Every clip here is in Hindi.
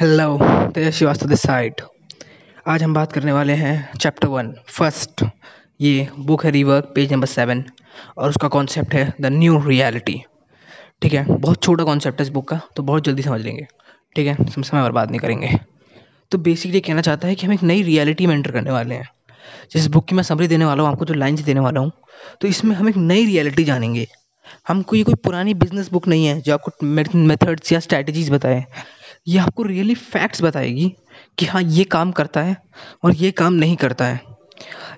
Hello Tej Srivastava this side आज हम बात करने वाले हैं चैप्टर वन फ़र्स्ट ये बुक है रिवर्क पेज नंबर सेवन और उसका कॉन्सेप्ट है द न्यू रियलिटी ठीक है? बहुत छोटा कॉन्सेप्ट है इस बुक का तो बहुत जल्दी समझ लेंगे. ठीक है? हम समय बर्बाद नहीं करेंगे. तो बेसिकली कहना चाहता है कि हम एक नई रियलिटी में एंटर करने वाले हैं. जिस बुक की मैं समरी देने वाला हूँ, आपको जो लाइन्स देने वाला हूँ तो इसमें हम एक नई रियलिटी जानेंगे. हमको ये कोई पुरानी बिज़नेस बुक नहीं है जो आपको मेथड्स या स्ट्रैटेजीज बताए. ये आपको रियली फैक्ट्स बताएगी कि हाँ ये काम करता है और ये काम नहीं करता है।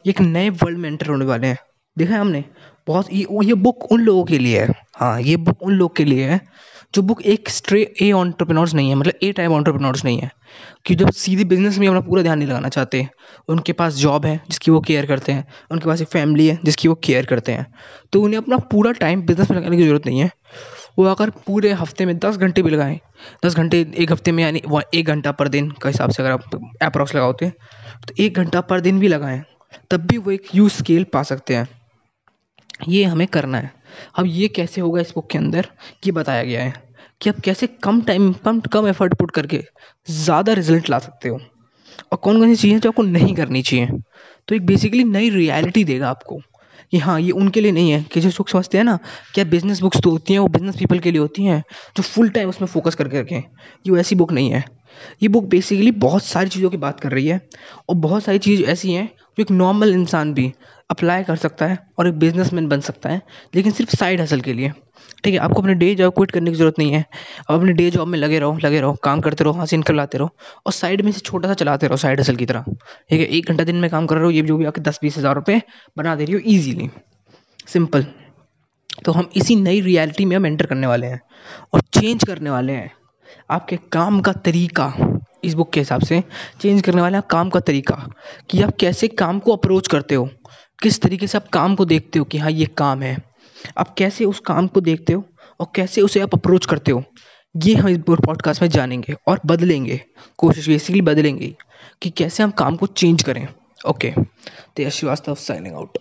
एक नए वर्ल्ड में एंटर होने वाले हैं। देखा है हमने? बहुत ये ये बुक उन लोगों के लिए है। हाँ ये बुक उन लोग के लिए है जो बुक एक स्ट्रे ए ऑन्टरप्रेन्योर्स नहीं है मतलब ए टाइप ऑन्टरप्रेन्योर्स नहीं है। कि जब सीधे बिज़नेस में अपना पूरा ध्यान नहीं लगाना चाहते, उनके पास जॉब है जिसकी वो केयर करते हैं, उनके पास एक फैमिली है जिसकी वो केयर करते हैं तो उन्हें अपना पूरा टाइम बिज़नेस में लगाने की ज़रूरत नहीं है। वो अगर पूरे हफ़्ते में दस घंटे भी लगाएँ, दस घंटे एक हफ़्ते में, यानी वह एक घंटा पर दिन का हिसाब से अगर आप अप्रॉक्स लगाते हैं तो एक घंटा पर दिन भी लगाएँ, तब भी वो एक यूज़ स्केल पा सकते हैं। ये हमें करना है। अब ये कैसे होगा इस बुक के अंदर, ये बताया गया है कि आप कैसे कम टाइम कम कम एफर्ट पुट करके ज़्यादा रिज़ल्ट ला सकते हो। और कौन कौन सी चीज़ें जो आपको नहीं करनी चाहिए? तो एक बेसिकली नई रियलिटी देगा आपको। कि हाँ ये उनके लिए नहीं है, कि जो सुख समझते हैं ना क्या बिज़नेस बुक्स तो होती हैं, वो बिज़नेस पीपल के लिए होती हैं, जो फुल टाइम उसमें फोकस करके रखें, ये वैसी बुक नहीं है। ये बुक बेसिकली बहुत सारी चीज़ों की बात कर रही है और बहुत सारी चीज़ ऐसी हैं जो एक नॉर्मल इंसान भी अप्लाई कर सकता है और एक बिजनेसमैन बन सकता है, लेकिन सिर्फ़ साइड हसल के लिए। ठीक है, आपको अपने डे जॉब क्विट करने की ज़रूरत नहीं है। आप अपने डे जॉब में लगे रहो लगे रहो, काम करते रहो हाथ से इनकम लाते रहो और साइड में से छोटा सा चलाते रहो साइड हसल की तरह। ठीक है, एक घंटा दिन में काम कर रहे हो, ये जो भी आपके दस बीस हज़ार रुपये बना दे रही हो ईजीली सिंपल तो हम इसी नई रियलिटी में हम एंटर करने वाले हैं और चेंज करने वाले हैं। आपके काम का तरीका, इस बुक के हिसाब से चेंज करने वाला काम का तरीका, कि आप कैसे काम को अप्रोच करते हो, किस तरीके से आप काम को देखते हो कि हाँ ये काम है। आप कैसे उस काम को देखते हो और कैसे उसे आप अप्रोच करते हो, ये हम इस पॉडकास्ट में जानेंगे और बदलेंगे, कोशिश बेसिकली बदलेंगे कि कैसे हम काम को चेंज करें। ओके तो श्रीवास्तव साइनिंग आउट